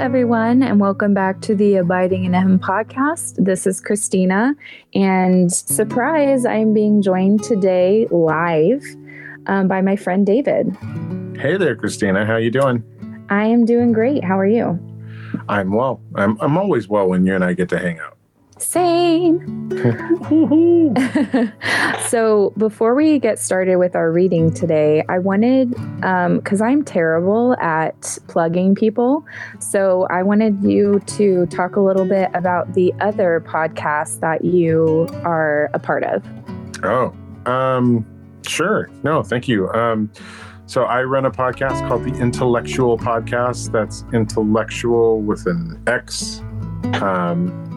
everyone, and welcome back to the Abiding in Him podcast. This is Christina, and surprise, I am being joined today live um, by my friend David. Hey there, Christina. How you doing? I am doing great. How are you? I'm well. I'm I'm always well when you and I get to hang out. Same. so, before we get started with our reading today, I wanted, because um, I'm terrible at plugging people, so I wanted you to talk a little bit about the other podcast that you are a part of. Oh, um, sure. No, thank you. Um, so I run a podcast called the Intellectual Podcast. That's intellectual with an X. Um,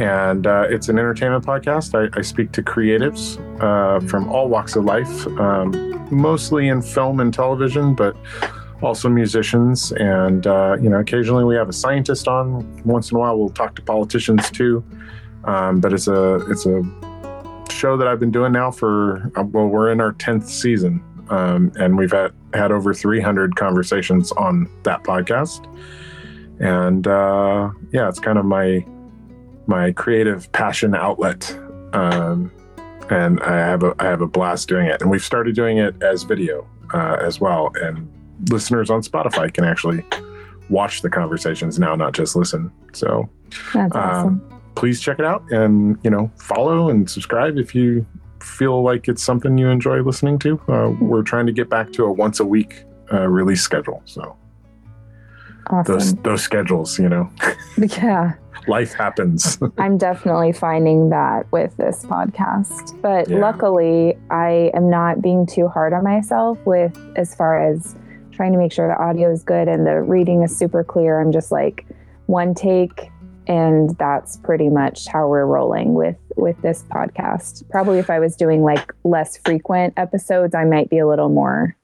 and uh, it's an entertainment podcast. I, I speak to creatives uh, from all walks of life, um, mostly in film and television, but also musicians. And uh, you know, occasionally we have a scientist on. Once in a while, we'll talk to politicians too. Um, but it's a it's a show that I've been doing now for uh, well, we're in our tenth season, um, and we've had had over 300 conversations on that podcast. And uh, yeah, it's kind of my my creative passion outlet. Um, and I have a I have a blast doing it. And we've started doing it as video uh, as well. And listeners on Spotify can actually watch the conversations now, not just listen. So that's um, awesome. Um, please check it out and you know follow and subscribe if you feel like it's something you enjoy listening to. Uh, we're trying to get back to a once a week uh, release schedule. So awesome. those those schedules, you know. yeah life happens. I'm definitely finding that with this podcast. But yeah. luckily, I am not being too hard on myself with as far as trying to make sure the audio is good and the reading is super clear. I'm just like one take and that's pretty much how we're rolling with with this podcast. Probably if I was doing like less frequent episodes, I might be a little more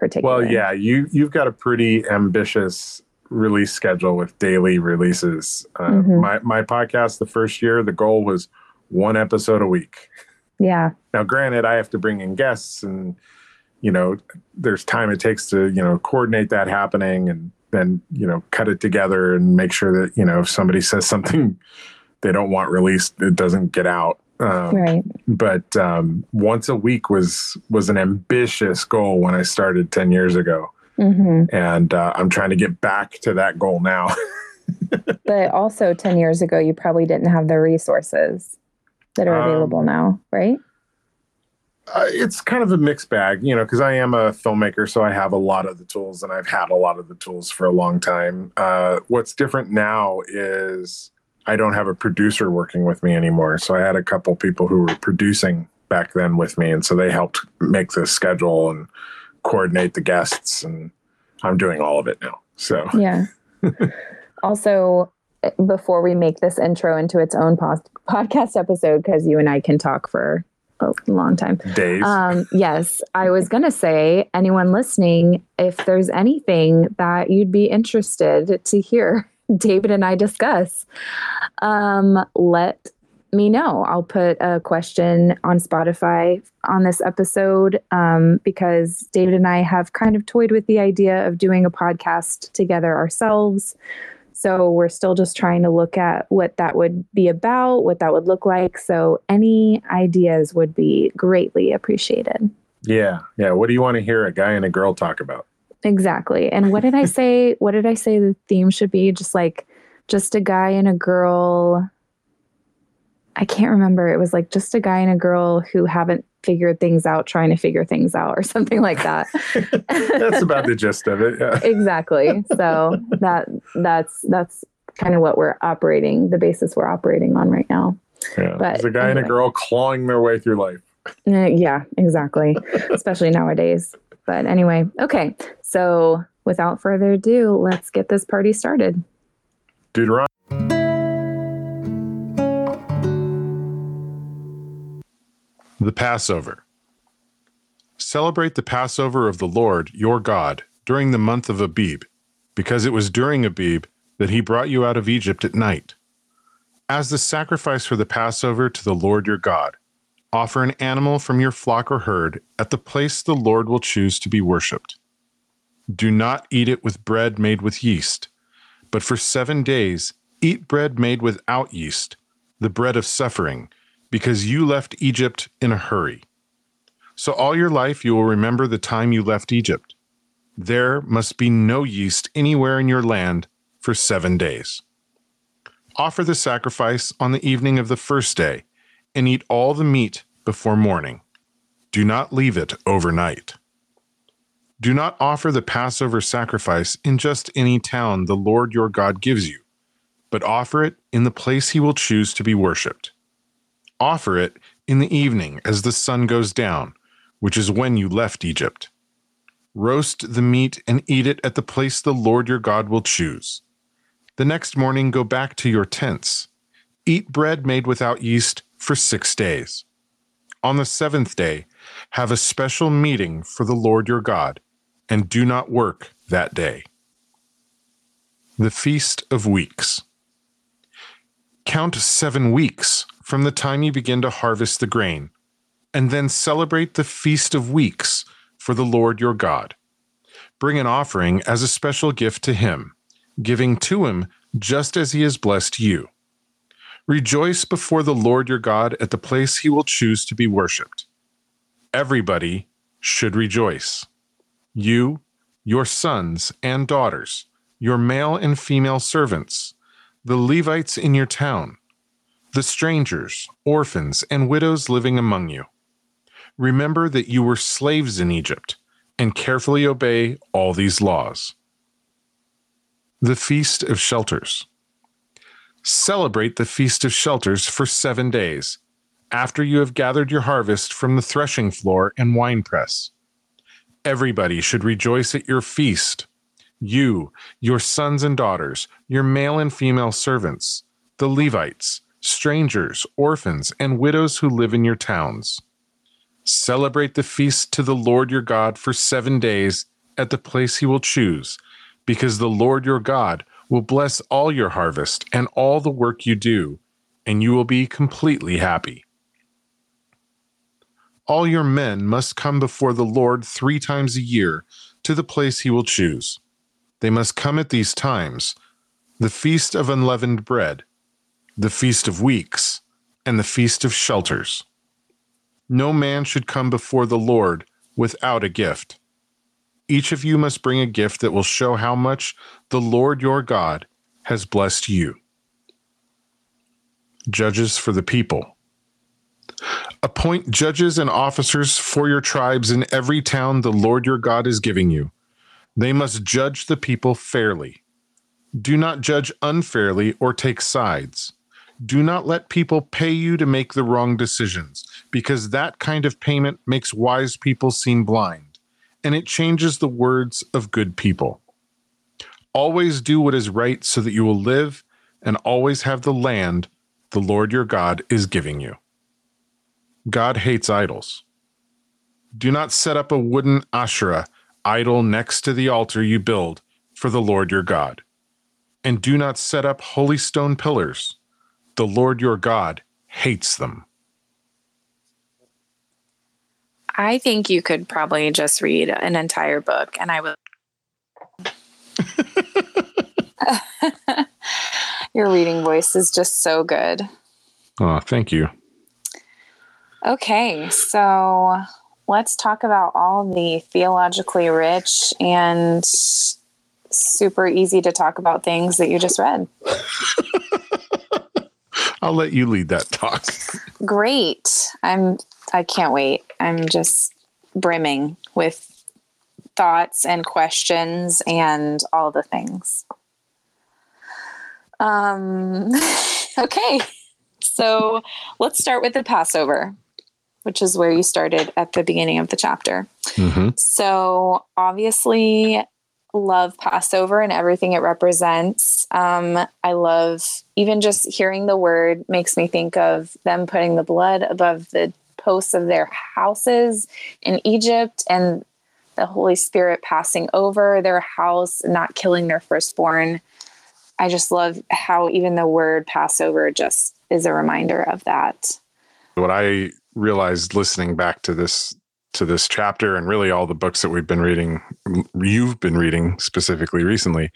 particular. Well, yeah, you you've got a pretty ambitious release schedule with daily releases. Uh, mm-hmm. My my podcast the first year, the goal was one episode a week. Yeah. Now, granted, I have to bring in guests, and you know, there's time it takes to you know coordinate that happening, and then you know cut it together and make sure that you know if somebody says something they don't want released, it doesn't get out. Um, right. But um, once a week was was an ambitious goal when I started ten years ago. Mm-hmm. And uh, I'm trying to get back to that goal now. but also 10 years ago, you probably didn't have the resources that are available um, now, right? Uh, it's kind of a mixed bag, you know, because I am a filmmaker, so I have a lot of the tools and I've had a lot of the tools for a long time. Uh, what's different now is I don't have a producer working with me anymore. So I had a couple people who were producing back then with me, and so they helped make the schedule and coordinate the guests and I'm doing all of it now. So yeah. also, before we make this intro into its own post- podcast episode, because you and I can talk for a long time. Days. Um, yes, I was going to say, anyone listening, if there's anything that you'd be interested to hear David and I discuss, um, let me know. I'll put a question on Spotify on this episode um, because David and I have kind of toyed with the idea of doing a podcast together ourselves. So we're still just trying to look at what that would be about, what that would look like. So any ideas would be greatly appreciated. Yeah. Yeah. What do you want to hear a guy and a girl talk about? Exactly. And what did I say? what did I say the theme should be? Just like, just a guy and a girl I can't remember. It was like just a guy and a girl who haven't figured things out, trying to figure things out, or something like that. that's about the gist of it. Yeah. exactly. So that that's that's kind of what we're operating, the basis we're operating on right now. Yeah. But it's a guy anyway. and a girl clawing their way through life. Uh, yeah, exactly. Especially nowadays. But anyway, okay. So without further ado, let's get this party started. Deuteronomy. The Passover. Celebrate the Passover of the Lord your God during the month of Abib, because it was during Abib that he brought you out of Egypt at night. As the sacrifice for the Passover to the Lord your God, offer an animal from your flock or herd at the place the Lord will choose to be worshipped. Do not eat it with bread made with yeast, But for seven days, eat bread made without yeast, the bread of suffering, because you left Egypt in a hurry. So all your life you will remember the time you left Egypt. There must be no yeast anywhere in your land for seven days. Offer the sacrifice on the evening of the first day, and eat all the meat before morning. Do not leave it overnight. Do not offer the Passover sacrifice in just any town the Lord your God gives you, but offer it in the place he will choose to be worshipped. Offer it in the evening as the sun goes down, which is when you left Egypt. Roast the meat and eat it at the place the Lord your God will choose. The next morning, go back to your tents. Eat bread made without yeast for six days. On the seventh day, have a special meeting for the Lord your God and do not work that day. The Feast of Weeks. Count seven weeks from the time you begin to harvest the grain, and then celebrate the Feast of Weeks for the Lord your God. Bring an offering as a special gift to him, giving to him just as he has blessed you. Rejoice before the Lord your God at the place he will choose to be worshiped. Everybody should rejoice you, your sons and daughters, your male and female servants, the Levites in your town, the strangers, orphans, and widows living among you. Remember that you were slaves in Egypt, and carefully obey all these laws. The Feast of Shelters. Celebrate the Feast of Shelters for seven days, after you have gathered your harvest from the threshing floor and winepress. Everybody should rejoice at your feast. You, your sons and daughters, your male and female servants, the Levites, strangers, orphans, and widows who live in your towns. Celebrate the feast to the Lord your God for seven days at the place he will choose, because the Lord your God will bless all your harvest and all the work you do, and you will be completely happy all your men must come before the Lord three times a year to the place he will choose. They must come at these times the feast of unleavened bread, the feast of weeks, and the feast of shelters. No man should come before the Lord without a gift. Each of you must bring a gift that will show how much the Lord your God has blessed you. Judges for the people. Appoint judges and officers for your tribes in every town the Lord your God is giving you. They must judge the people fairly. Do not judge unfairly or take sides. Do not let people pay you to make the wrong decisions, because that kind of payment makes wise people seem blind, and it changes the words of good people. Always do what is right so that you will live and always have the land the Lord your God is giving you. God hates idols. Do not set up a wooden Asherah idol next to the altar you build for the Lord your God. And do not set up holy stone pillars. The Lord your God hates them. I think you could probably just read an entire book and I would. Your reading voice is just so good. Oh, thank you. Okay, so let's talk about all the theologically rich and super easy to talk about things that you just read. I'll let you lead that talk. Great. I'm I can't wait. I'm just brimming with thoughts and questions and all the things. Um okay. So, let's start with the Passover which is where you started at the beginning of the chapter. Mm-hmm. So, obviously, love Passover and everything it represents. Um, I love even just hearing the word makes me think of them putting the blood above the posts of their houses in Egypt and the Holy Spirit passing over their house, not killing their firstborn. I just love how even the word Passover just is a reminder of that. What I realized listening back to this to this chapter and really all the books that we've been reading you've been reading specifically recently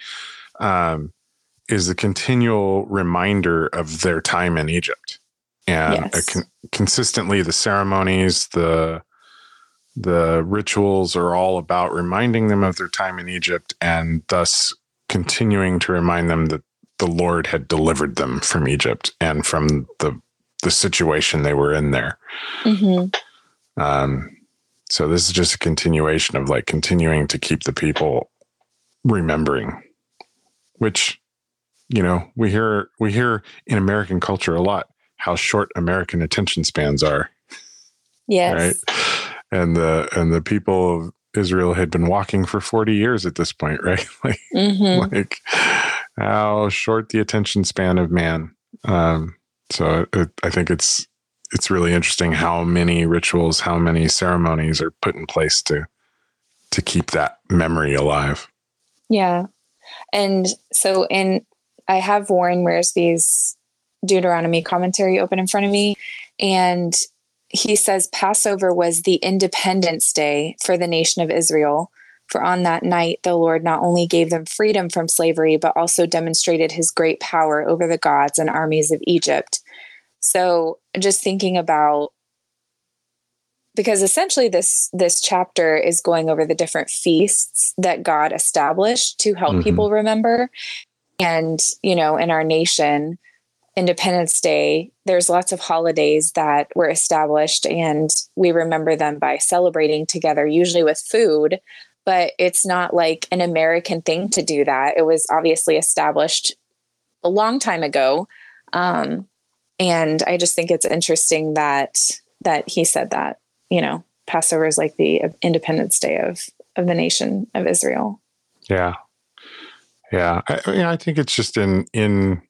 um, is the continual reminder of their time in Egypt, and Yes. con- consistently the ceremonies, the the rituals are all about reminding them of their time in Egypt, and thus continuing to remind them that the Lord had delivered them from Egypt and from the the situation they were in there. hmm Um, so this is just a continuation of like continuing to keep the people remembering, which you know we hear we hear in American culture a lot how short American attention spans are, Yes. right? And the and the people of Israel had been walking for forty years at this point, right? like hmm like how short the attention span of man. Um, so it, I think it's it's really interesting how many rituals, how many ceremonies are put in place to to keep that memory alive. Yeah. And so in I have Warren Wiersbe's Deuteronomy commentary open in front of me and he says Passover was the Independence Day for the nation of Israel. For on that night, the Lord not only gave them freedom from slavery, but also demonstrated his great power over the gods and armies of Egypt. So just thinking about because essentially this this chapter is going over the different feasts that God established to help Mhm. people remember. And you know in our nation Independence Day there's lots of holidays that were established and we remember them by celebrating together usually with food. But it's not like an American thing to do that. It was obviously established a long time ago. Um, and I just think it's interesting that that he said that you know passover is like the independence day of of the nation of israel. Yeah, yeah. I, I mean, I think it's just in in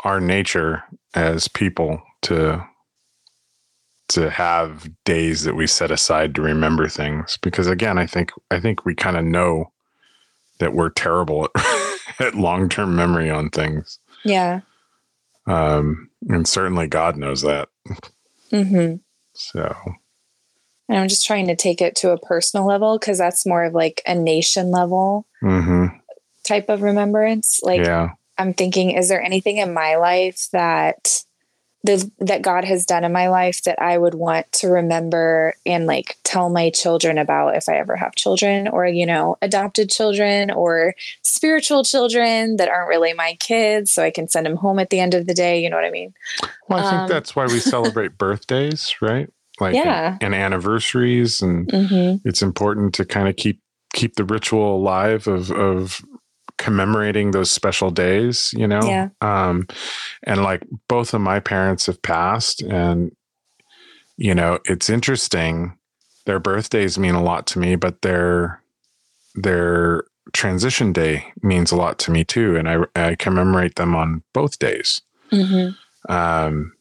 our nature as people to to have days that we set aside to remember things. Because again i think i think we kind of know that we're terrible at, at long-term memory on things. Yeah um and certainly god knows that Mm-hmm. so and i'm just trying to take it to a personal level because that's more of like a nation level mm-hmm. type of remembrance like yeah i'm thinking is there anything in my life that the that god has done in my life that i would want to remember and like tell my children about if i ever have children or you know adopted children or spiritual children that aren't really my kids so i can send them home at the end of the day you know what i mean? Well i think Um, that's why we celebrate birthdays right? Like Yeah. and, and anniversaries and hmm it's important to kind of keep keep the ritual alive of of commemorating those special days you know Yeah. um and like both of my parents have passed and you know it's interesting their birthdays mean a lot to me but their their transition day means a lot to me too and i i commemorate them on both days hmm um,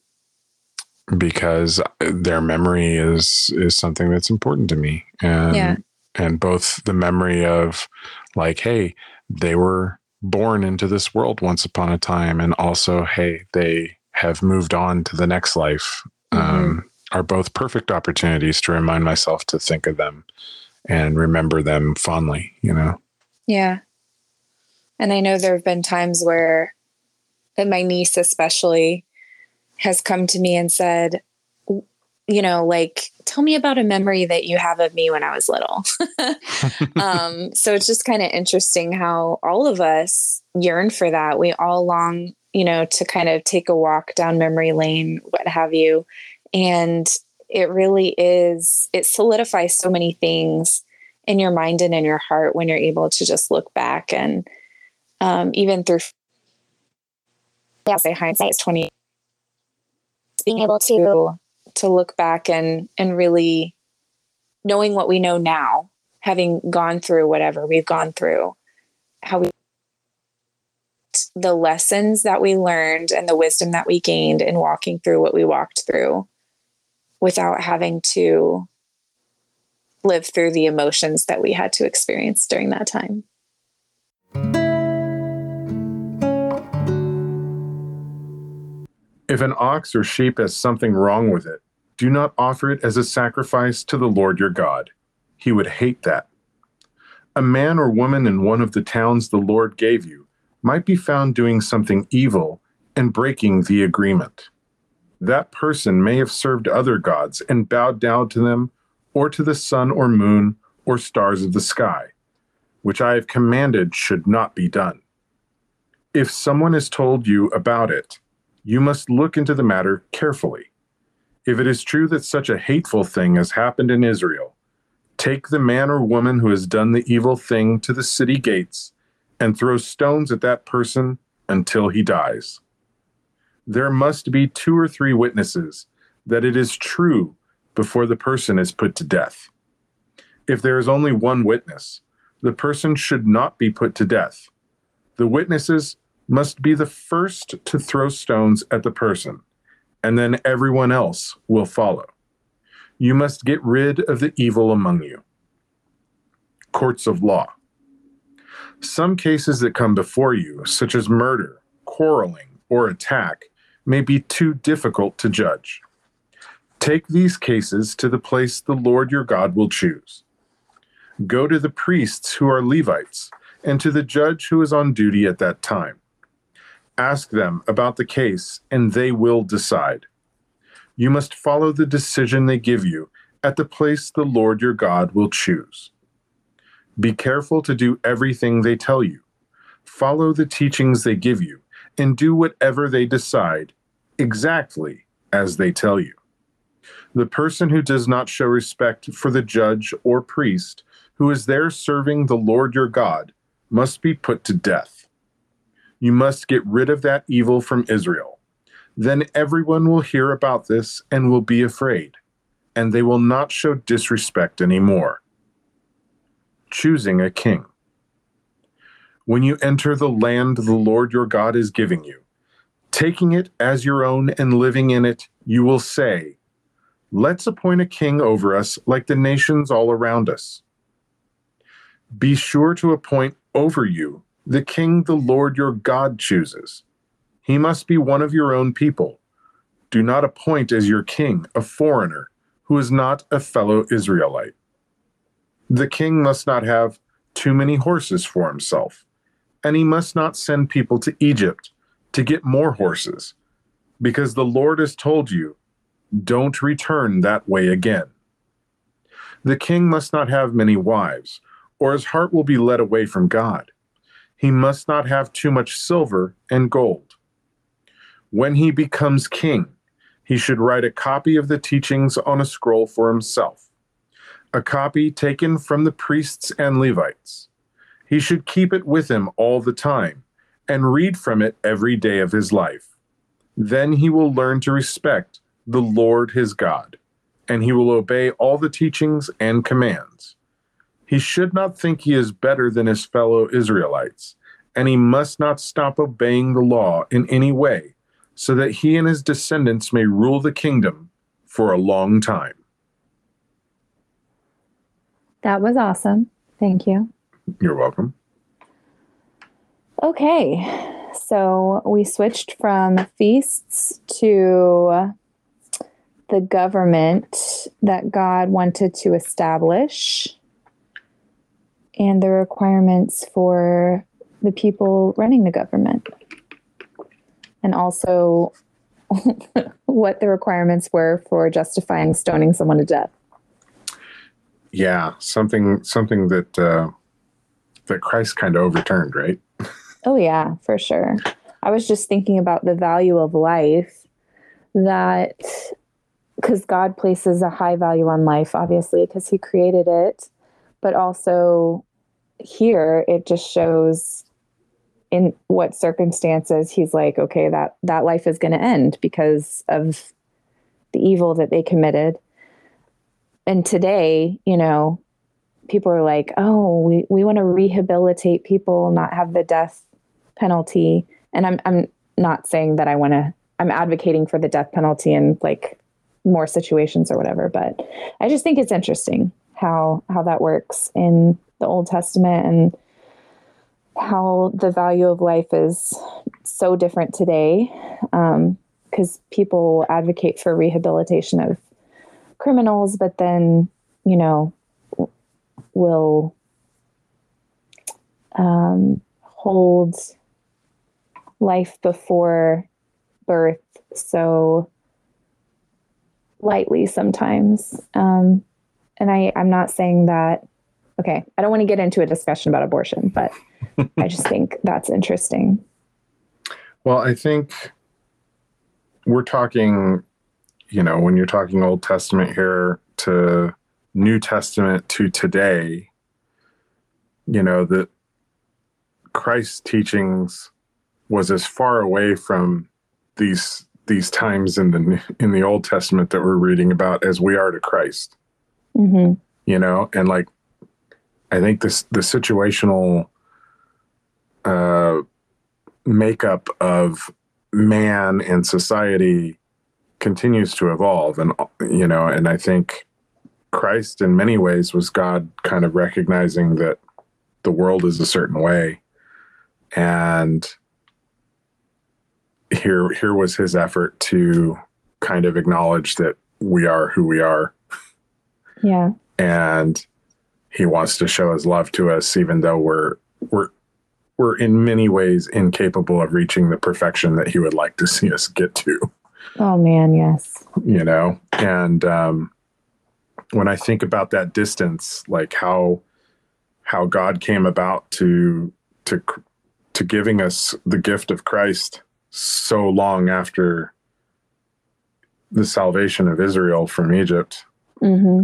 because their memory is is something that's important to me, and Yeah. and both the memory of like, hey, they were born into this world once upon a time, and also, hey, they have moved on to the next life. Um, are both perfect opportunities to remind myself to think of them and remember them fondly. You know. Yeah. And I know there have been times where my niece especially has come to me and said, you know, like, tell me about a memory that you have of me when I was little. um, so it's just kind of interesting how all of us yearn for that. We all long, you know, to kind of take a walk down memory lane, what have you. And it really is, it solidifies so many things in your mind and in your heart when you're able to just look back and um, even through yeah, say hindsight is 20 being able to to look back and and really knowing what we know now having gone through whatever we've gone through how we the lessons that we learned and the wisdom that we gained in walking through what we walked through without having to live through the emotions that we had to experience during that time. If an ox or sheep has something wrong with it, do not offer it as a sacrifice to the Lord your God. He would hate that. A man or woman in one of the towns the Lord gave you, might be found doing something evil and breaking the agreement. That person may have served other gods and bowed down to them, or to the sun or moon or stars of the sky, which I have commanded should not be done. If someone has told you about it, you must look into the matter carefully. If it is true that such a hateful thing has happened in Israel, take the man or woman who has done the evil thing to the city gates and throw stones at that person until he dies. There must be two or three witnesses that it is true before the person is put to death. If there is only one witness, the person should not be put to death. The witnesses must be the first to throw stones at the person, and then everyone else will follow. You must get rid of the evil among you. Courts of law. Some cases that come before you, such as murder, quarreling, or attack, may be too difficult to judge. Take these cases to the place the Lord your God will choose. Go to the priests who are Levites and to the judge who is on duty at that time. Ask them about the case, and they will decide. You must follow the decision they give you at the place the Lord your God will choose. Be careful to do everything they tell you. Follow the teachings they give you, and do whatever they decide exactly as they tell you. The person who does not show respect for the judge or priest who is there serving the Lord your God must be put to death. You must get rid of that evil from Israel. Then everyone will hear about this and will be afraid, and they will not show disrespect anymore. Choosing a king. When you enter the land the Lord your God is giving you, taking it as your own and living in it, you will say, Let's appoint a king over us like the nations all around us. Be sure to appoint over you the king the Lord your God chooses. He must be one of your own people. Do not appoint as your king a foreigner who is not a fellow Israelite. The king must not have too many horses for himself, and he must not send people to Egypt to get more horses, because the Lord has told you, don't return that way again. The king must not have many wives, or his heart will be led away from God. He must not have too much silver and gold. When he becomes king, he should write a copy of the teachings on a scroll for himself, a copy taken from the priests and Levites. He should keep it with him all the time and read from it every day of his life. Then he will learn to respect the Lord his God, and he will obey all the teachings and commands. He should not think he is better than his fellow Israelites, and he must not stop obeying the law in any way, so that he and his descendants may rule the kingdom for a long time. That was awesome. Thank you. You're welcome. Okay, so we switched from feasts to the government that God wanted to establish and the requirements for the people running the government. And also what the requirements were for justifying stoning someone to death. Yeah, something something that uh, that Christ kind of overturned, right? Oh, yeah, for sure. I was just thinking about the value of life that because God places a high value on life, obviously, because He created it, but also here it just shows in what circumstances He's like, okay, that that life is going to end because of the evil that they committed. And today, you know, people are like, oh, we, we want to rehabilitate people, not have the death penalty. And I'm I'm not saying that I want to I'm advocating for the death penalty in like more situations or whatever, but I just think it's interesting how how that works in the Old Testament and how the value of life is so different today because um, people advocate for rehabilitation of criminals, but then you know will um, hold life before birth so lightly sometimes. Um, and I, I'm not saying that, okay, I don't want to get into a discussion about abortion, but I just think that's interesting. Well, I think we're talking, you know, when you're talking Old Testament here to New Testament to today, you know, that Christ's teachings was as far away from these these times in the in the Old Testament that we're reading about as we are to Christ. Mm-hmm. You know, and like I think this the situational uh, makeup of man and society continues to evolve, and you know, and I think Christ in many ways was God kind of recognizing that the world is a certain way, and here here was his effort to kind of acknowledge that we are who we are Yeah. and he wants to show his love to us even though we're we're we're in many ways incapable of reaching the perfection that he would like to see us get to Oh man, yes. you know and um when i think about that distance like how how god came about to to to giving us the gift of christ so long after the salvation of israel from egypt Mm-hmm.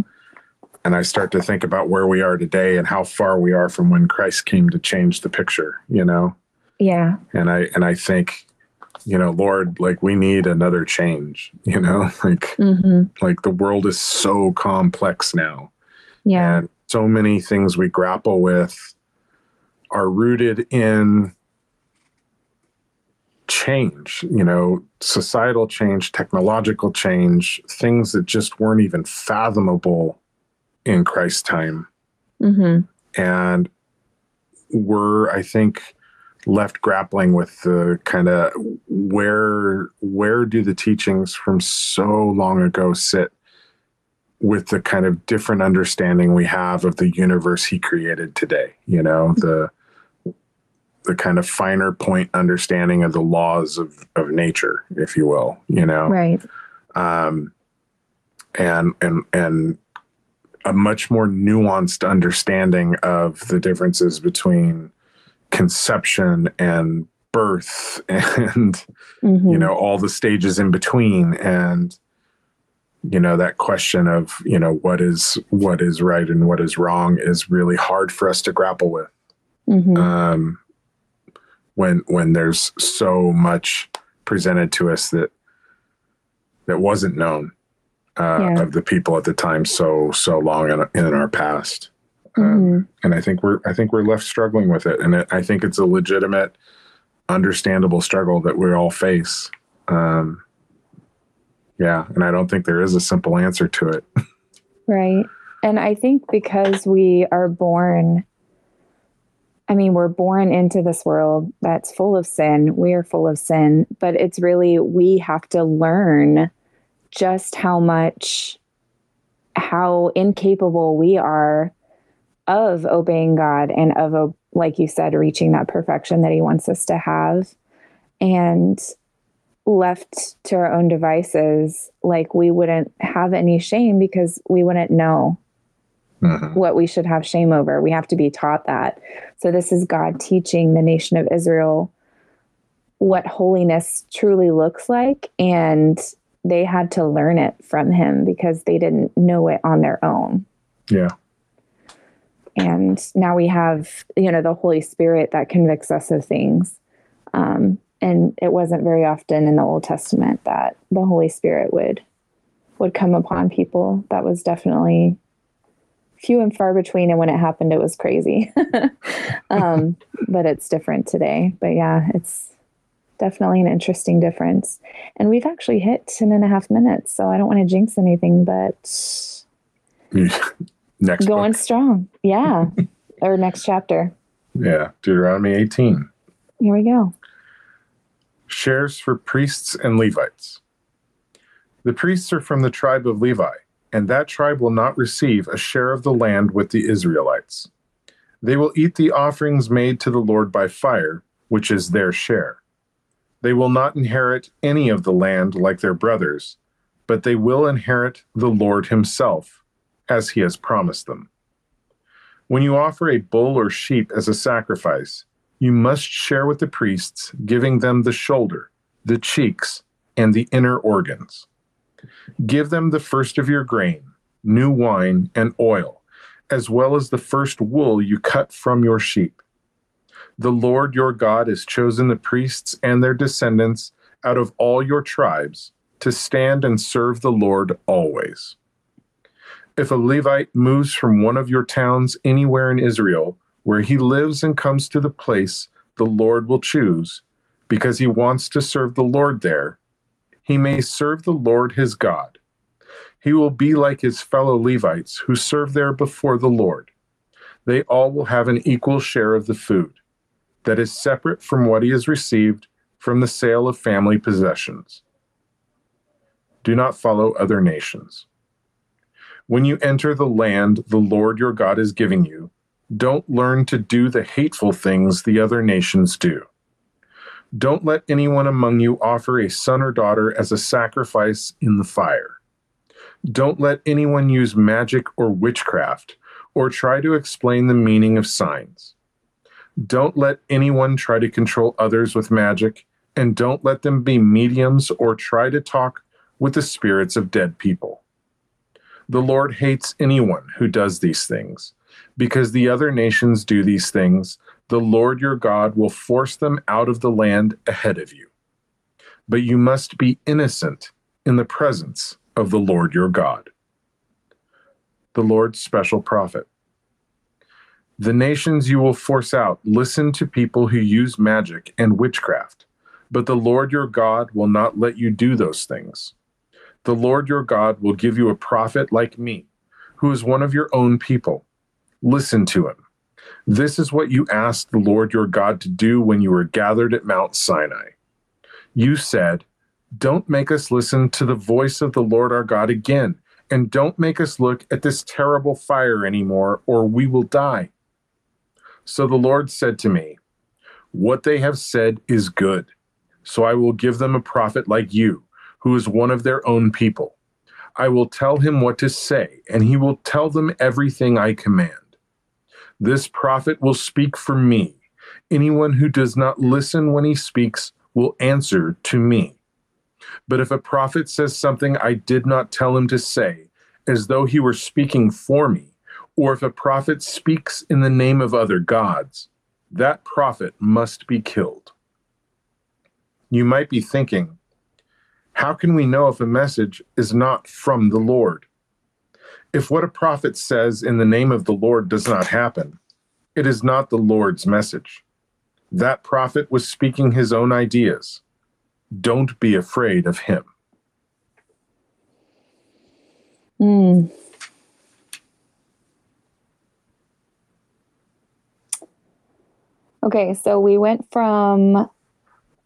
And I start to think about where we are today and how far we are from when Christ came to change the picture, you know. Yeah. And I and I think, you know, Lord, like we need another change, you know, like Mm-hmm. like the world is so complex now, Yeah. and so many things we grapple with are rooted in change, you know, societal change, technological change, things that just weren't even fathomable in Christ's time. Mm-hmm. and we're i think left grappling with the kind of where where do the teachings from so long ago sit with the kind of different understanding we have of the universe he created today you know the the kind of finer point understanding of the laws of of nature if you will you know Right. um, and and and a much more nuanced understanding of the differences between conception and birth and Mm-hmm. you know all the stages in between and you know that question of you know what is what is right and what is wrong is really hard for us to grapple with Mm-hmm. um, when when there's so much presented to us that that wasn't known uh, Yeah. of the people at the time so so long in, in our past um, Mhm. and I think we're I think we're left struggling with it and it, I think it's a legitimate understandable struggle that we all face um, yeah and I don't think there is a simple answer to it Right. And I think because we are born, I mean, we're born into this world that's full of sin. We are full of sin, but it's really, we have to learn just how much, how incapable we are of obeying God and of, like you said, reaching that perfection that He wants us to have. And left to our own devices, like we wouldn't have any shame because we wouldn't know Mhm. what we should have shame over. We have to be taught that. So, this is God teaching the nation of Israel what holiness truly looks like. And they had to learn it from him because they didn't know it on their own. yeah And now we have, you know, the Holy Spirit that convicts us of things. Um, and it wasn't very often in the Old Testament that the Holy Spirit would would come upon people. That was definitely few and far between. And when it happened, it was crazy. um, but it's different today. But yeah, it's definitely an interesting difference. And we've actually hit 10 and a half minutes. So I don't want to jinx anything, but next going book. strong. Yeah. or next chapter. yeah Deuteronomy 18 Here we go. shares for priests and Levites. The priests are from the tribe of Levi, and that tribe will not receive a share of the land with the Israelites. They will eat the offerings made to the Lord by fire, which is their share. They will not inherit any of the land like their brothers, but they will inherit the Lord Himself, as He has promised them. When you offer a bull or sheep as a sacrifice, you must share with the priests, giving them the shoulder, the cheeks, and the inner organs. Give them the first of your grain, new wine, and oil, as well as the first wool you cut from your sheep. The Lord your God has chosen the priests and their descendants out of all your tribes to stand and serve the Lord always. If a Levite moves from one of your towns anywhere in Israel, where he lives and comes to the place the Lord will choose, because he wants to serve the Lord there, he may serve the Lord his God. He will be like his fellow Levites who serve there before the Lord. They all will have an equal share of the food that is separate from what he has received from the sale of family possessions. Do not follow other nations. When you enter the land the Lord your God is giving you, don't learn to do the hateful things the other nations do. Don't let anyone among you offer a son or daughter as a sacrifice in the fire. Don't let anyone use magic or witchcraft or try to explain the meaning of signs. Don't let anyone try to control others with magic, and don't let them be mediums or try to talk with the spirits of dead people. The Lord hates anyone who does these things. Because the other nations do these things, the Lord your God will force them out of the land ahead of you. But you must be innocent in the presence of the Lord your God. The Lord's special prophet. The nations you will force out listen to people who use magic and witchcraft, but the Lord your God will not let you do those things. The Lord your God will give you a prophet like me, who is one of your own people. Listen to him. This is what you asked the Lord your God to do when you were gathered at Mount Sinai. You said, Don't make us listen to the voice of the Lord our God again, and don't make us look at this terrible fire anymore, or we will die. So the Lord said to me, What they have said is good. So I will give them a prophet like you, who is one of their own people. I will tell him what to say, and he will tell them everything I command. This prophet will speak for me. Anyone who does not listen when he speaks will answer to me. But if a prophet says something I did not tell him to say, as though he were speaking for me, or if a prophet speaks in the name of other gods, that prophet must be killed. You might be thinking, how can we know if a message is not from the Lord? If what a prophet says in the name of the Lord does not happen, it is not the Lord's message. That prophet was speaking his own ideas. Don't be afraid of him. Mm. Okay, so we went from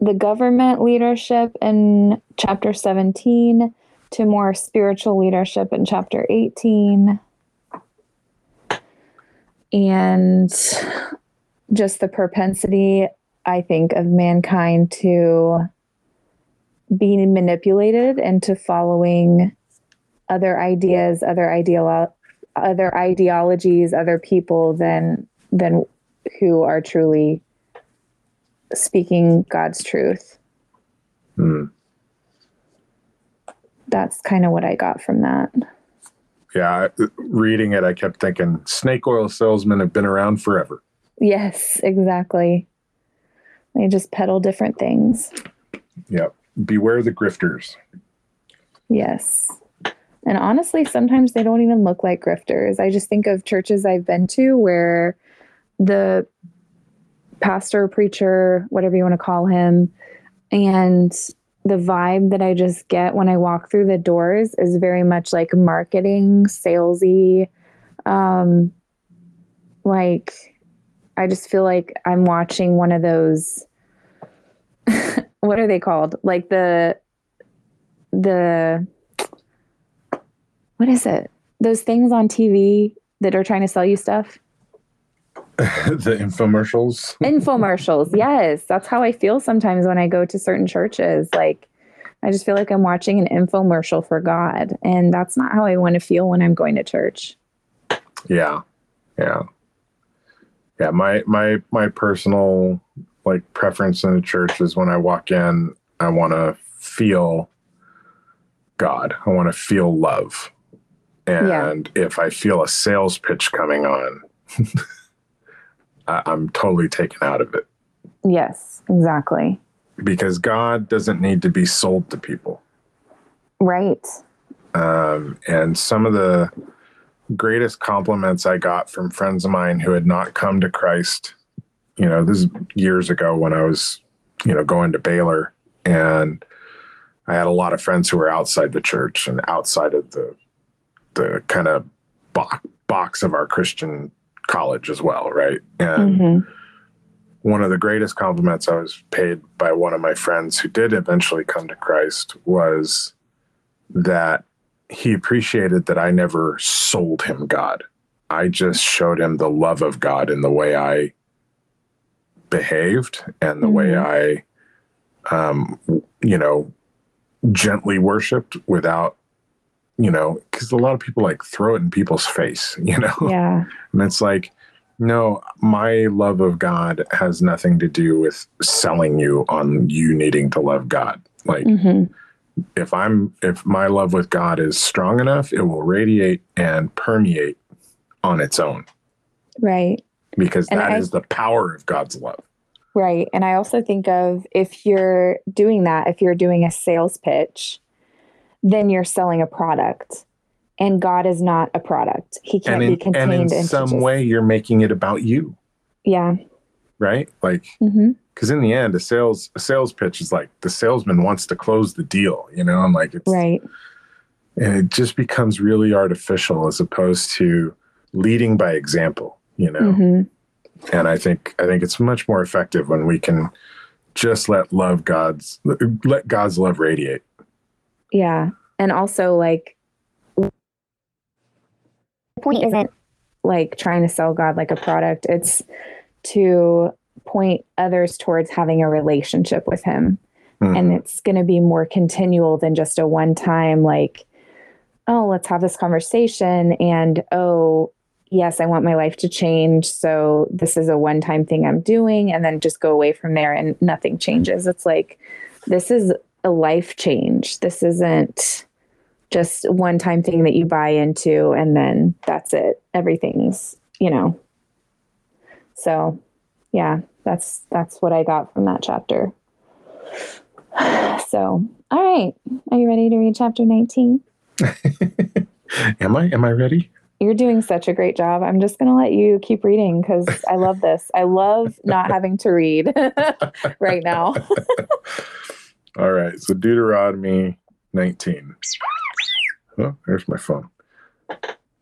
the government leadership in chapter 17 to more spiritual leadership in chapter 18. And just the propensity, I think, of mankind to be manipulated into following other ideas, other ideal, other ideologies, other people than than who are truly speaking God's truth. Hmm. That's kind of what I got from that. Yeah, reading it, I kept thinking snake oil salesmen have been around forever. Yes, exactly. They just peddle different things. Yep. Beware the grifters. Yes. And honestly, sometimes they don't even look like grifters. I just think of churches I've been to where the pastor, preacher, whatever you want to call him, and the vibe that I just get when I walk through the doors is very much like marketing, salesy. Um, like, I just feel like I'm watching one of those. what are they called? Like the, the, what is it? Those things on TV that are trying to sell you stuff. the infomercials. Infomercials. Yes. That's how I feel sometimes when I go to certain churches. Like, I just feel like I'm watching an infomercial for God. And that's not how I want to feel when I'm going to church. Yeah. Yeah. Yeah. My, my, my personal like preference in the church is when I walk in, I want to feel God. I want to feel love. And yeah. if I feel a sales pitch coming on, I, I'm totally taken out of it. Yes, exactly. Because God doesn't need to be sold to people. Right. Um, and some of the greatest compliments I got from friends of mine who had not come to Christ, you know, this is years ago when I was, you know, going to Baylor and I had a lot of friends who were outside the church and outside of the the kind of box, box of our Christian college as well, right? And mm-hmm. one of the greatest compliments I was paid by one of my friends who did eventually come to Christ was that he appreciated that I never sold him God. I just showed him the love of God in the way I behaved and the mm-hmm. way I, um, you know, gently worshiped without you know, because a lot of people like throw it in people's face, you know? Yeah. and it's like, no, my love of God has nothing to do with selling you on you needing to love God. Like, mm-hmm. if I'm, if my love with God is strong enough, it will radiate and permeate on its own. Right. Because and that I, is the power of God's love. Right. And I also think of if you're doing that, if you're doing a sales pitch, then you're selling a product. And God is not a product. He can't in, be contained and in some just, way you're making it about you. Yeah. Right? Like because mm-hmm. in the end, a sales a sales pitch is like the salesman wants to close the deal, you know, and like it's right. And it just becomes really artificial as opposed to leading by example, you know. Mm-hmm. And I think I think it's much more effective when we can just let love God's let God's love radiate. Yeah. And also like the point isn't like trying to sell God like a product. It's to point others towards having a relationship with him. Mm. And it's going to be more continual than just a one time like oh, let's have this conversation and oh, yes, I want my life to change. So this is a one time thing I'm doing, and then just go away from there and nothing changes. It's like, this is a life change. This isn't just one time thing that you buy into and then that's it. Everything's, you know. So, yeah, that's that's what I got from that chapter. So, all right. Are you ready to read chapter 19? am I? Am I ready? You're doing such a great job. I'm just going to let you keep reading because I love this. I love not having to read right now. All right. So Deuteronomy 19. Oh, there's my phone.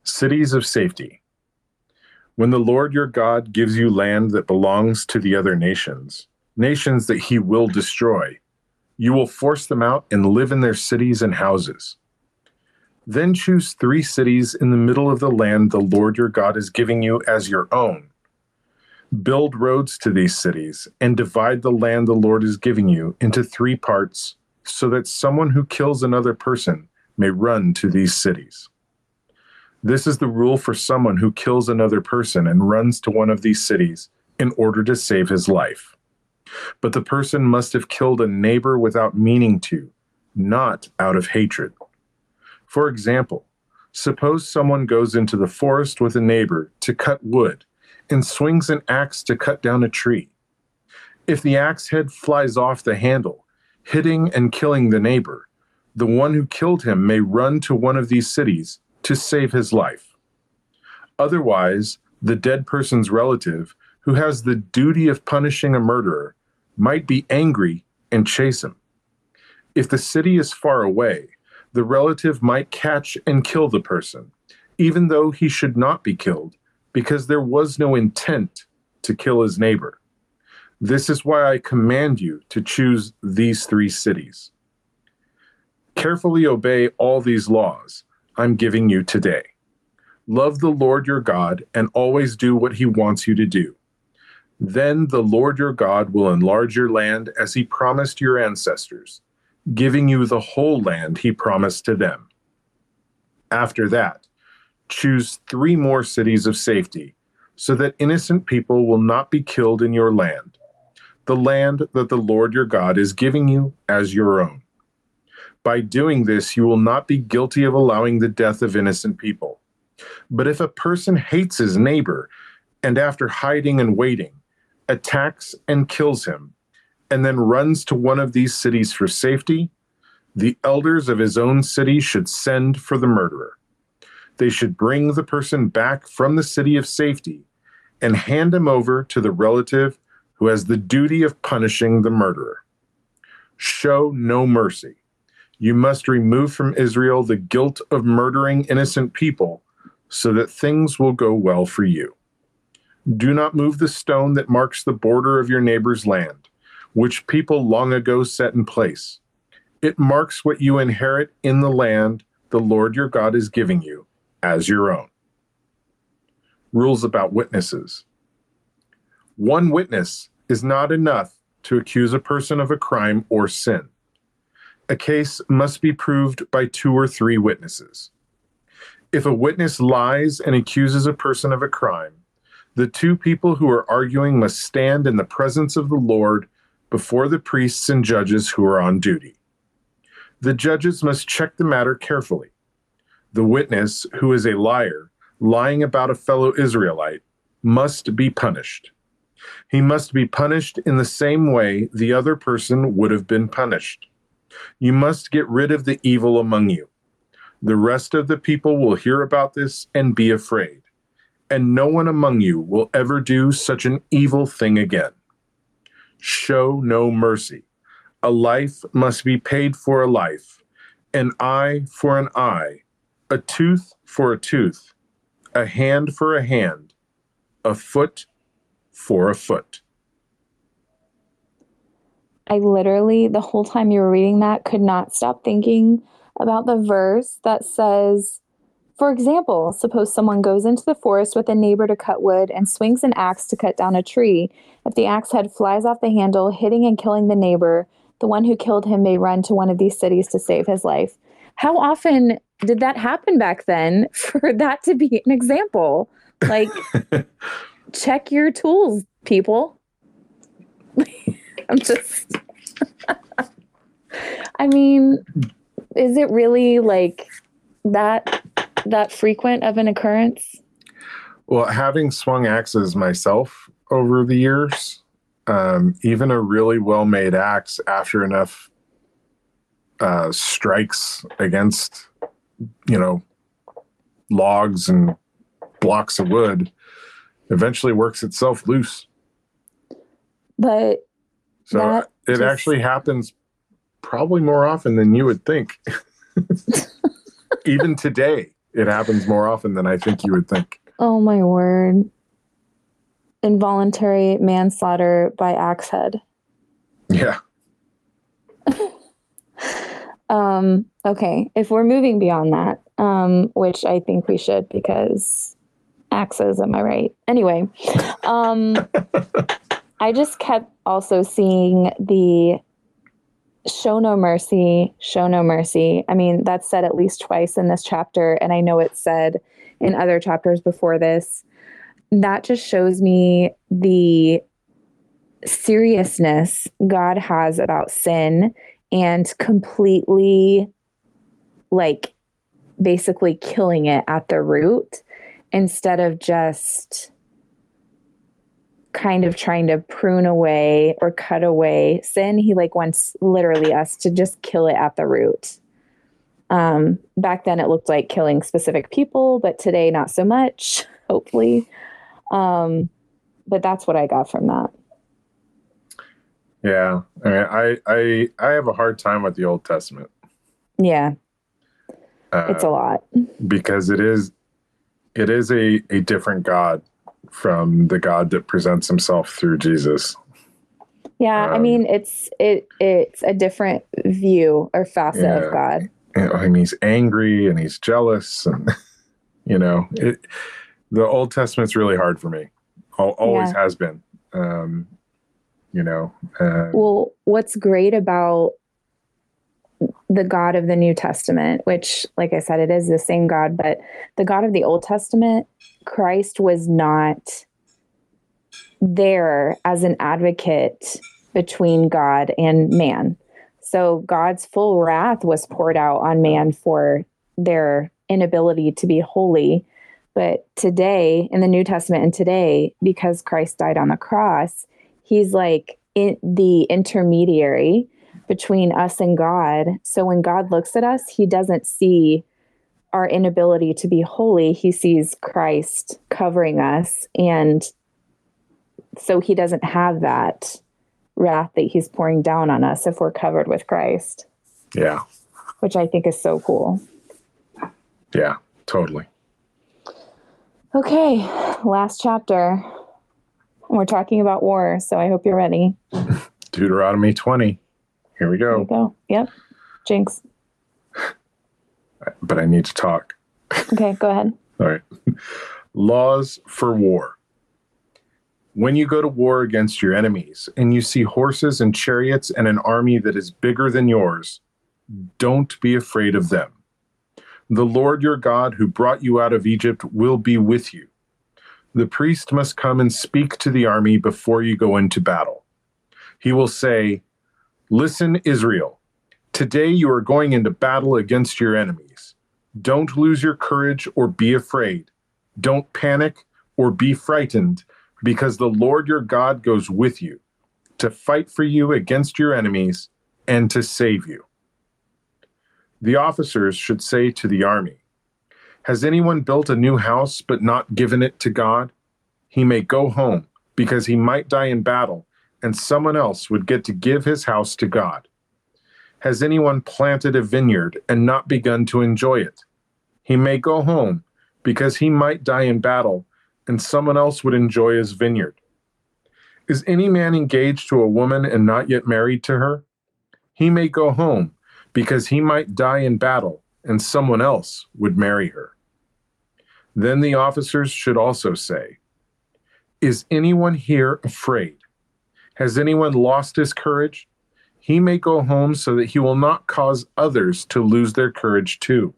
Cities of safety. When the Lord your God gives you land that belongs to the other nations, nations that he will destroy, you will force them out and live in their cities and houses. Then choose three cities in the middle of the land the Lord your God is giving you as your own Build roads to these cities and divide the land the Lord is giving you into three parts so that someone who kills another person may run to these cities. This is the rule for someone who kills another person and runs to one of these cities in order to save his life. But the person must have killed a neighbor without meaning to, not out of hatred. For example, suppose someone goes into the forest with a neighbor to cut wood and swings an axe to cut down a tree. If the axe head flies off the handle, hitting and killing the neighbor, the one who killed him may run to one of these cities to save his life. Otherwise, the dead person's relative, who has the duty of punishing a murderer, might be angry and chase him. If the city is far away, the relative might catch and kill the person, even though he should not be killed, because there was no intent to kill his neighbor. This is why I command you to choose these three cities. Carefully obey all these laws I'm giving you today. Love the Lord your God and always do what he wants you to do. Then the Lord your God will enlarge your land as he promised your ancestors, giving you the whole land he promised to them. After that, choose three more cities of safety so that innocent people will not be killed in your land, the land that the Lord your God is giving you as your own. By doing this, you will not be guilty of allowing the death of innocent people. But if a person hates his neighbor and after hiding and waiting, attacks and kills him, and then runs to one of these cities for safety, the elders of his own city should send for the murderer. They should bring the person back from the city of safety and hand him over to the relative who has the duty of punishing the murderer. Show no mercy. You must remove from Israel the guilt of murdering innocent people so that things will go well for you. Do not move the stone that marks the border of your neighbor's land, which people long ago set in place. It marks what you inherit in the land the Lord your God is giving you as your own. Rules about witnesses. One witness is not enough to accuse a person of a crime or sin. A case must be proved by two or three witnesses. If a witness lies and accuses a person of a crime, the two people who are arguing must stand in the presence of the Lord before the priests and judges who are on duty. The judges must check the matter carefully. The witness, who is a liar, lying about a fellow Israelite, must be punished. He must be punished in the same way the other person would have been punished. You must get rid of the evil among you. The rest of the people will hear about this and be afraid, and no one among you will ever do such an evil thing again. Show no mercy. A life must be paid for a life, an eye for an eye, a tooth for a tooth, a hand for a hand, a foot for a foot. I literally, the whole time you were reading that, could not stop thinking about the verse that says, for example, suppose someone goes into the forest with a neighbor to cut wood and swings an axe to cut down a tree. If the axe head flies off the handle, hitting and killing the neighbor, the one who killed him may run to one of these cities to save his life. How often did that happen back then for that to be an example? Like, check your tools, people. I'm just, I mean, is it really like that that frequent of an occurrence? Well, having swung axes myself over the years, um, even a really well made axe after enough uh, strikes against, you know, logs and blocks of wood eventually works itself loose. But so it just- actually happens probably more often than you would think. Even today, it happens more often than I think you would think. oh my word. Involuntary manslaughter by axe head. Yeah. Um, okay, if we're moving beyond that, um, which I think we should because axes, am I right? Anyway, um, I just kept also seeing the show no mercy, show no mercy. I mean, that's said at least twice in this chapter, and I know it's said in other chapters before this. That just shows me the seriousness God has about sin and completely like basically killing it at the root instead of just kind of trying to prune away or cut away sin. He like wants literally us to just kill it at the root. Um back then it looked like killing specific people but today not so much hopefully. Um but that's what i got from that Yeah. I mean, I I I have a hard time with the Old Testament. yeah Uh, it's a lot because it is it is a, a different God from the God that presents himself through Jesus. Yeah, I Um, mean it's it it's a different view or facet Yeah. of God. I mean, he's angry and he's jealous and You know, it, the Old Testament's really hard for me. Always Yeah. has been. Um, you know, uh, Well, what's great about the God of the New Testament, which, like I said, it is the same God, but the God of the Old Testament, Christ was not there as an advocate between God and man. So God's full wrath was poured out on man for their inability to be holy. But today, in the New Testament and today, because Christ died on the cross, he's like in the intermediary between us and God. So when God looks at us, he doesn't see our inability to be holy. He sees Christ covering us. And so he doesn't have that wrath that he's pouring down on us if we're covered with Christ, yeah, which I think is so cool. yeah, totally. Okay, last chapter. We're talking about war, so I hope you're ready. Deuteronomy 20. Here we go. you go. Yep. Jinx. But I need to talk. Okay, go ahead. All right. Laws for war. When you go to war against your enemies and you see horses and chariots and an army that is bigger than yours, don't be afraid of them. The Lord your God, who brought you out of Egypt, will be with you. The priest must come and speak to the army before you go into battle. He will say, Listen, Israel, today you are going into battle against your enemies. Don't lose your courage or be afraid. Don't panic or be frightened, because the Lord your God goes with you to fight for you against your enemies and to save you. The officers should say to the army, Has anyone built a new house but not given it to God? He may go home, because he might die in battle, and someone else would get to give his house to God. Has anyone planted a vineyard and not begun to enjoy it? He may go home, because he might die in battle, and someone else would enjoy his vineyard. Is any man engaged to a woman and not yet married to her? He may go home, because he might die in battle, and someone else would marry her. Then the officers should also say, Is anyone here afraid? Has anyone lost his courage? He may go home so that he will not cause others to lose their courage too.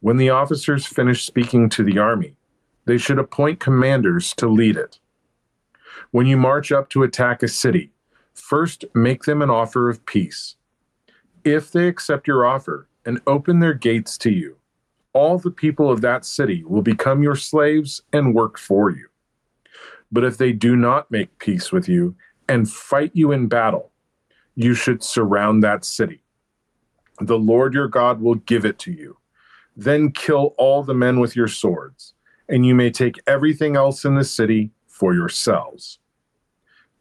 When the officers finish speaking to the army, they should appoint commanders to lead it. When you march up to attack a city, first make them an offer of peace. If they accept your offer and open their gates to you, all the people of that city will become your slaves and work for you. But if they do not make peace with you and fight you in battle, you should surround that city. The Lord your God will give it to you. Then kill all the men with your swords, and you may take everything else in the city for yourselves.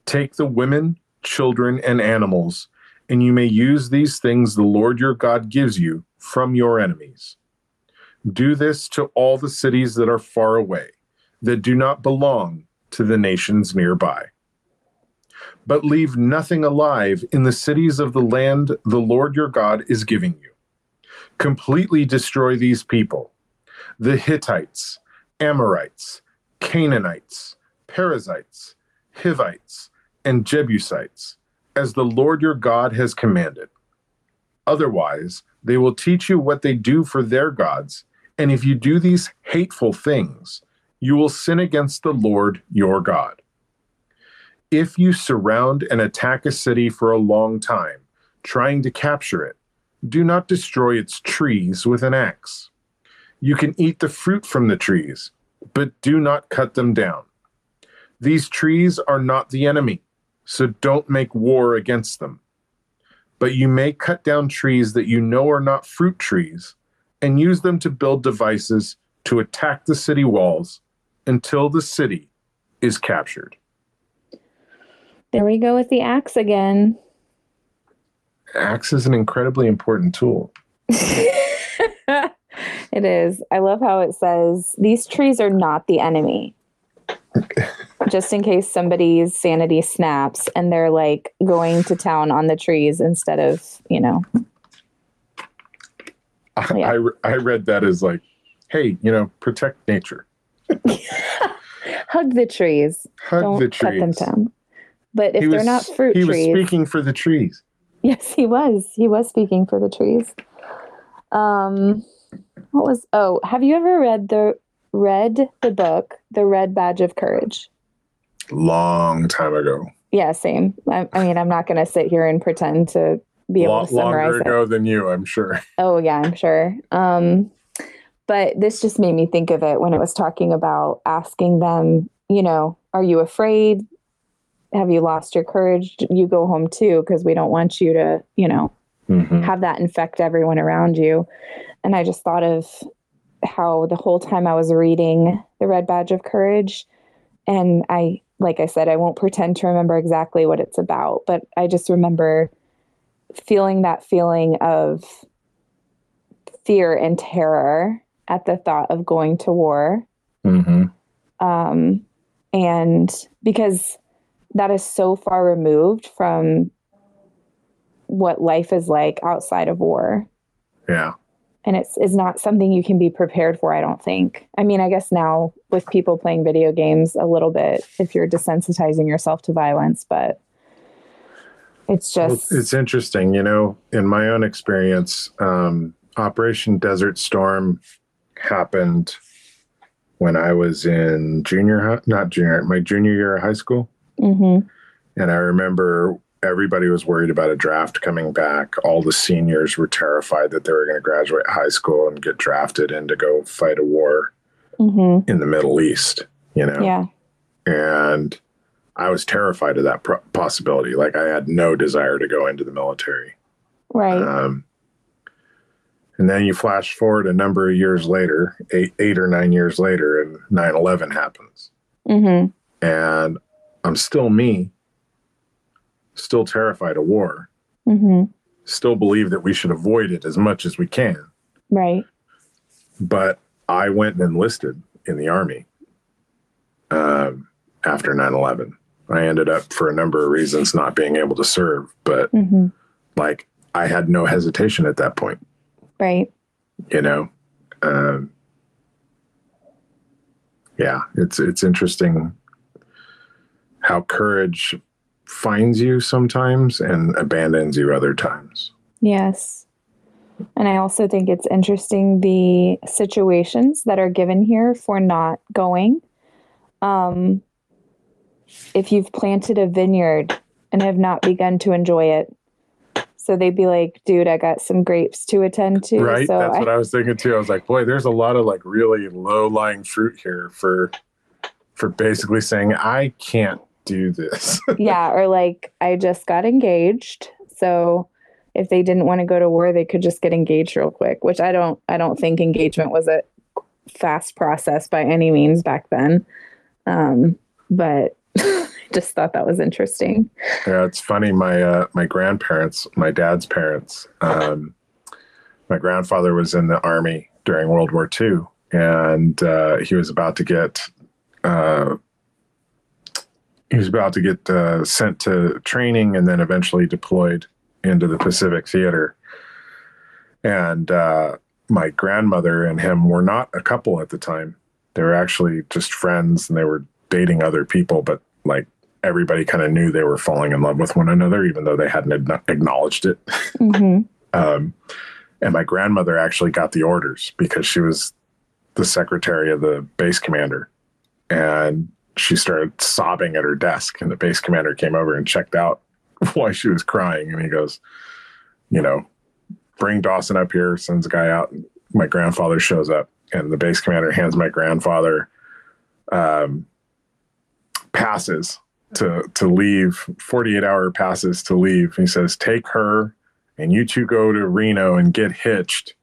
Take the women, children, and animals, and you may use these things the Lord your God gives you from your enemies. Do this to all the cities that are far away, that do not belong to the nations nearby. But leave nothing alive in the cities of the land the Lord your God is giving you. Completely destroy these people the Hittites, Amorites, Canaanites, Perizzites, Hivites, and Jebusites, as the Lord your God has commanded. Otherwise, they will teach you what they do for their gods, and if you do these hateful things, you will sin against the Lord your God. If you surround and attack a city for a long time, trying to capture it, do not destroy its trees with an axe. You can eat the fruit from the trees, but do not cut them down. These trees are not the enemy, so don't make war against them. But you may cut down trees that you know are not fruit trees and use them to build devices to attack the city walls until the city is captured. There we go with the axe again. Axe is an incredibly important tool. it is. I love how it says these trees are not the enemy. Just in case somebody's sanity snaps and they're like going to town on the trees instead of, you know, Yeah. I, I read that as like, hey, you know, protect nature. Hug the trees. Hug Don't the cut them down. But if He they're was- not fruit he trees, was speaking for the trees. yes, he was. He was speaking for the trees. Um, what was? Oh, have you ever read the read the book, The Red Badge of Courage? Long time ago. Yeah, same. I, I mean, I'm not going to sit here and pretend to be able Lo- to summarize longer it. ago than you, I'm sure. Oh yeah, I'm sure. Um, but this just made me think of it when it was talking about asking them, you know, are you afraid? Have you lost your courage? You go home too, because we don't want you to, you know, Mhm. have that infect everyone around you. And I just thought of how the whole time I was reading The Red Badge of Courage, and I, like I said, I won't pretend to remember exactly what it's about, but I just remember feeling that feeling of fear and terror at the thought of going to war. Mhm. Um, and because that is so far removed from what life is like outside of war Yeah. and it's is not something you can be prepared for i don't think i mean i guess now with people playing video games a little bit if you're desensitizing yourself to violence but it's just it's interesting, you know, in my own experience, um, Operation Desert Storm happened when I was in junior, not junior, my junior year of high school. Mhm. And I remember everybody was worried about a draft coming back. All the seniors were terrified that they were going to graduate high school and get drafted and to go fight a war Mhm. in the Middle East, you know? yeah And I was terrified of that pro- possibility. Like I had no desire to go into the military. right Um, and then you flash forward a number of years later, eight, eight or nine years later, and 9 11 happens. Mhm. And I'm still me, still terrified of war, Mhm. still believe that we should avoid it as much as we can. right But I went and enlisted in the Army um, after 9 11. I ended up, for a number of reasons, not being able to serve, but Mhm. like I had no hesitation at that point. right you know um yeah it's it's interesting how courage finds you sometimes and abandons you other times Yes. And I also think it's interesting the situations that are given here for not going. Um, if you've planted a vineyard and have not begun to enjoy it, so they'd be like, dude, I got some grapes to attend to. right So that's I, what i was thinking too i was like boy there's a lot of like really low lying fruit here for for basically saying i can't do this yeah, or like I just got engaged. So if they didn't want to go to war, they could just get engaged real quick, which I don't I don't think engagement was a fast process by any means back then. Um, but just thought that was interesting. Yeah, it's funny. My uh, my grandparents, my dad's parents, um, my grandfather was in the army during World War II, and uh, he was about to get uh, he was about to get uh, sent to training and then eventually deployed into the Pacific Theater. And uh, my grandmother and him were not a couple at the time. They were actually just friends, and they were dating other people, but like everybody kind of knew they were falling in love with one another, even though they hadn't ad- acknowledged it. hmm Um, and my grandmother actually got the orders because she was the secretary of the base commander. And she started sobbing at her desk, and the base commander came over and checked out why she was crying. And he goes, You know, bring Dawson up here, sends a guy out. My grandfather shows up, and the base commander hands my grandfather um, passes to to leave 48 hour passes to leave. He says take her and you two go to reno and get hitched.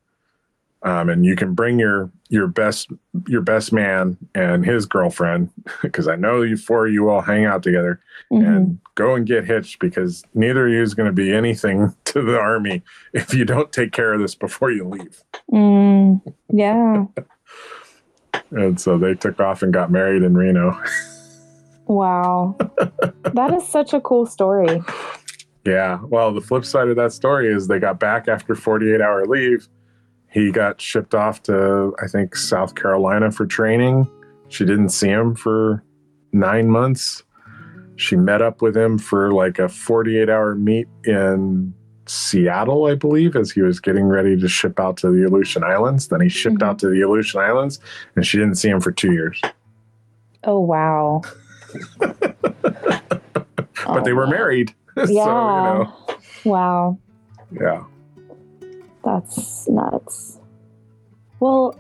Um, and you can bring your your best your best man and his girlfriend because i know you four of you all hang out together hmm and go and get hitched because neither of you is going to be anything to the army if you don't take care of this before you leave. Mm, yeah. and so they took off and got married in reno Wow. that is such a cool story. Yeah. Well, the flip side of that story is they got back after 48 hour leave he got shipped off to I think South Carolina for training. She didn't see him for nine months. She met up with him for like a 48 hour meet in Seattle, I believe, as he was getting ready to ship out to the Aleutian Islands. Then he shipped Mhm. out to the Aleutian Islands and she didn't see him for two years. Oh wow. But they were married. Yeah. so, you know, Wow. yeah. That's nuts. Well,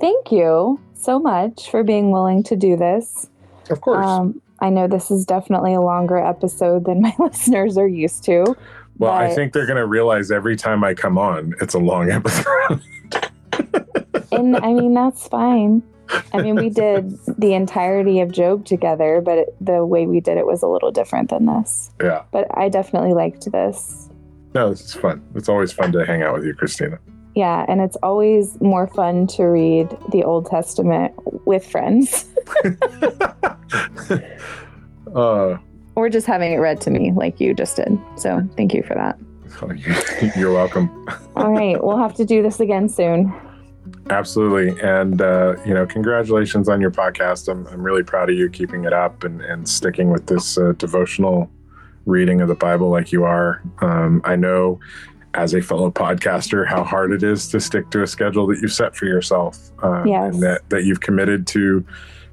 thank you so much for being willing to do this. Of course. Um, I know this is definitely a longer episode than my listeners are used to. well, I think they're going to realize every time I come on, it's a long episode. And I mean, that's fine. I mean, we did the entirety of Job together, but it, the way we did it was a little different than this. yeah. But I definitely liked this. No, this is fun. It's always fun to hang out with you, Christina. Yeah, and it's always more fun to read the Old Testament with friends uh, or just having it read to me like you just did. So thank you for that. you're welcome. All right, we'll have to do this again soon. Absolutely. And, uh, you know, congratulations on your podcast. I'm, I'm really proud of you keeping it up and, and sticking with this uh, devotional reading of the Bible like you are. Um, I know as a fellow podcaster how hard it is to stick to a schedule that you've set for yourself um, Yes. and that, that you've committed to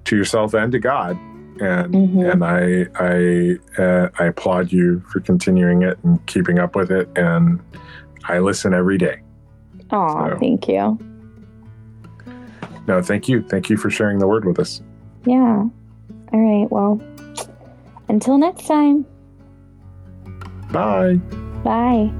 to yourself and to God. And Mhm. and I I uh, I applaud you for continuing it and keeping up with it. And I listen every day. Oh, So- thank you. No, thank you. Thank you for sharing the word with us. Yeah. All right. Well, until next time. Bye. Bye.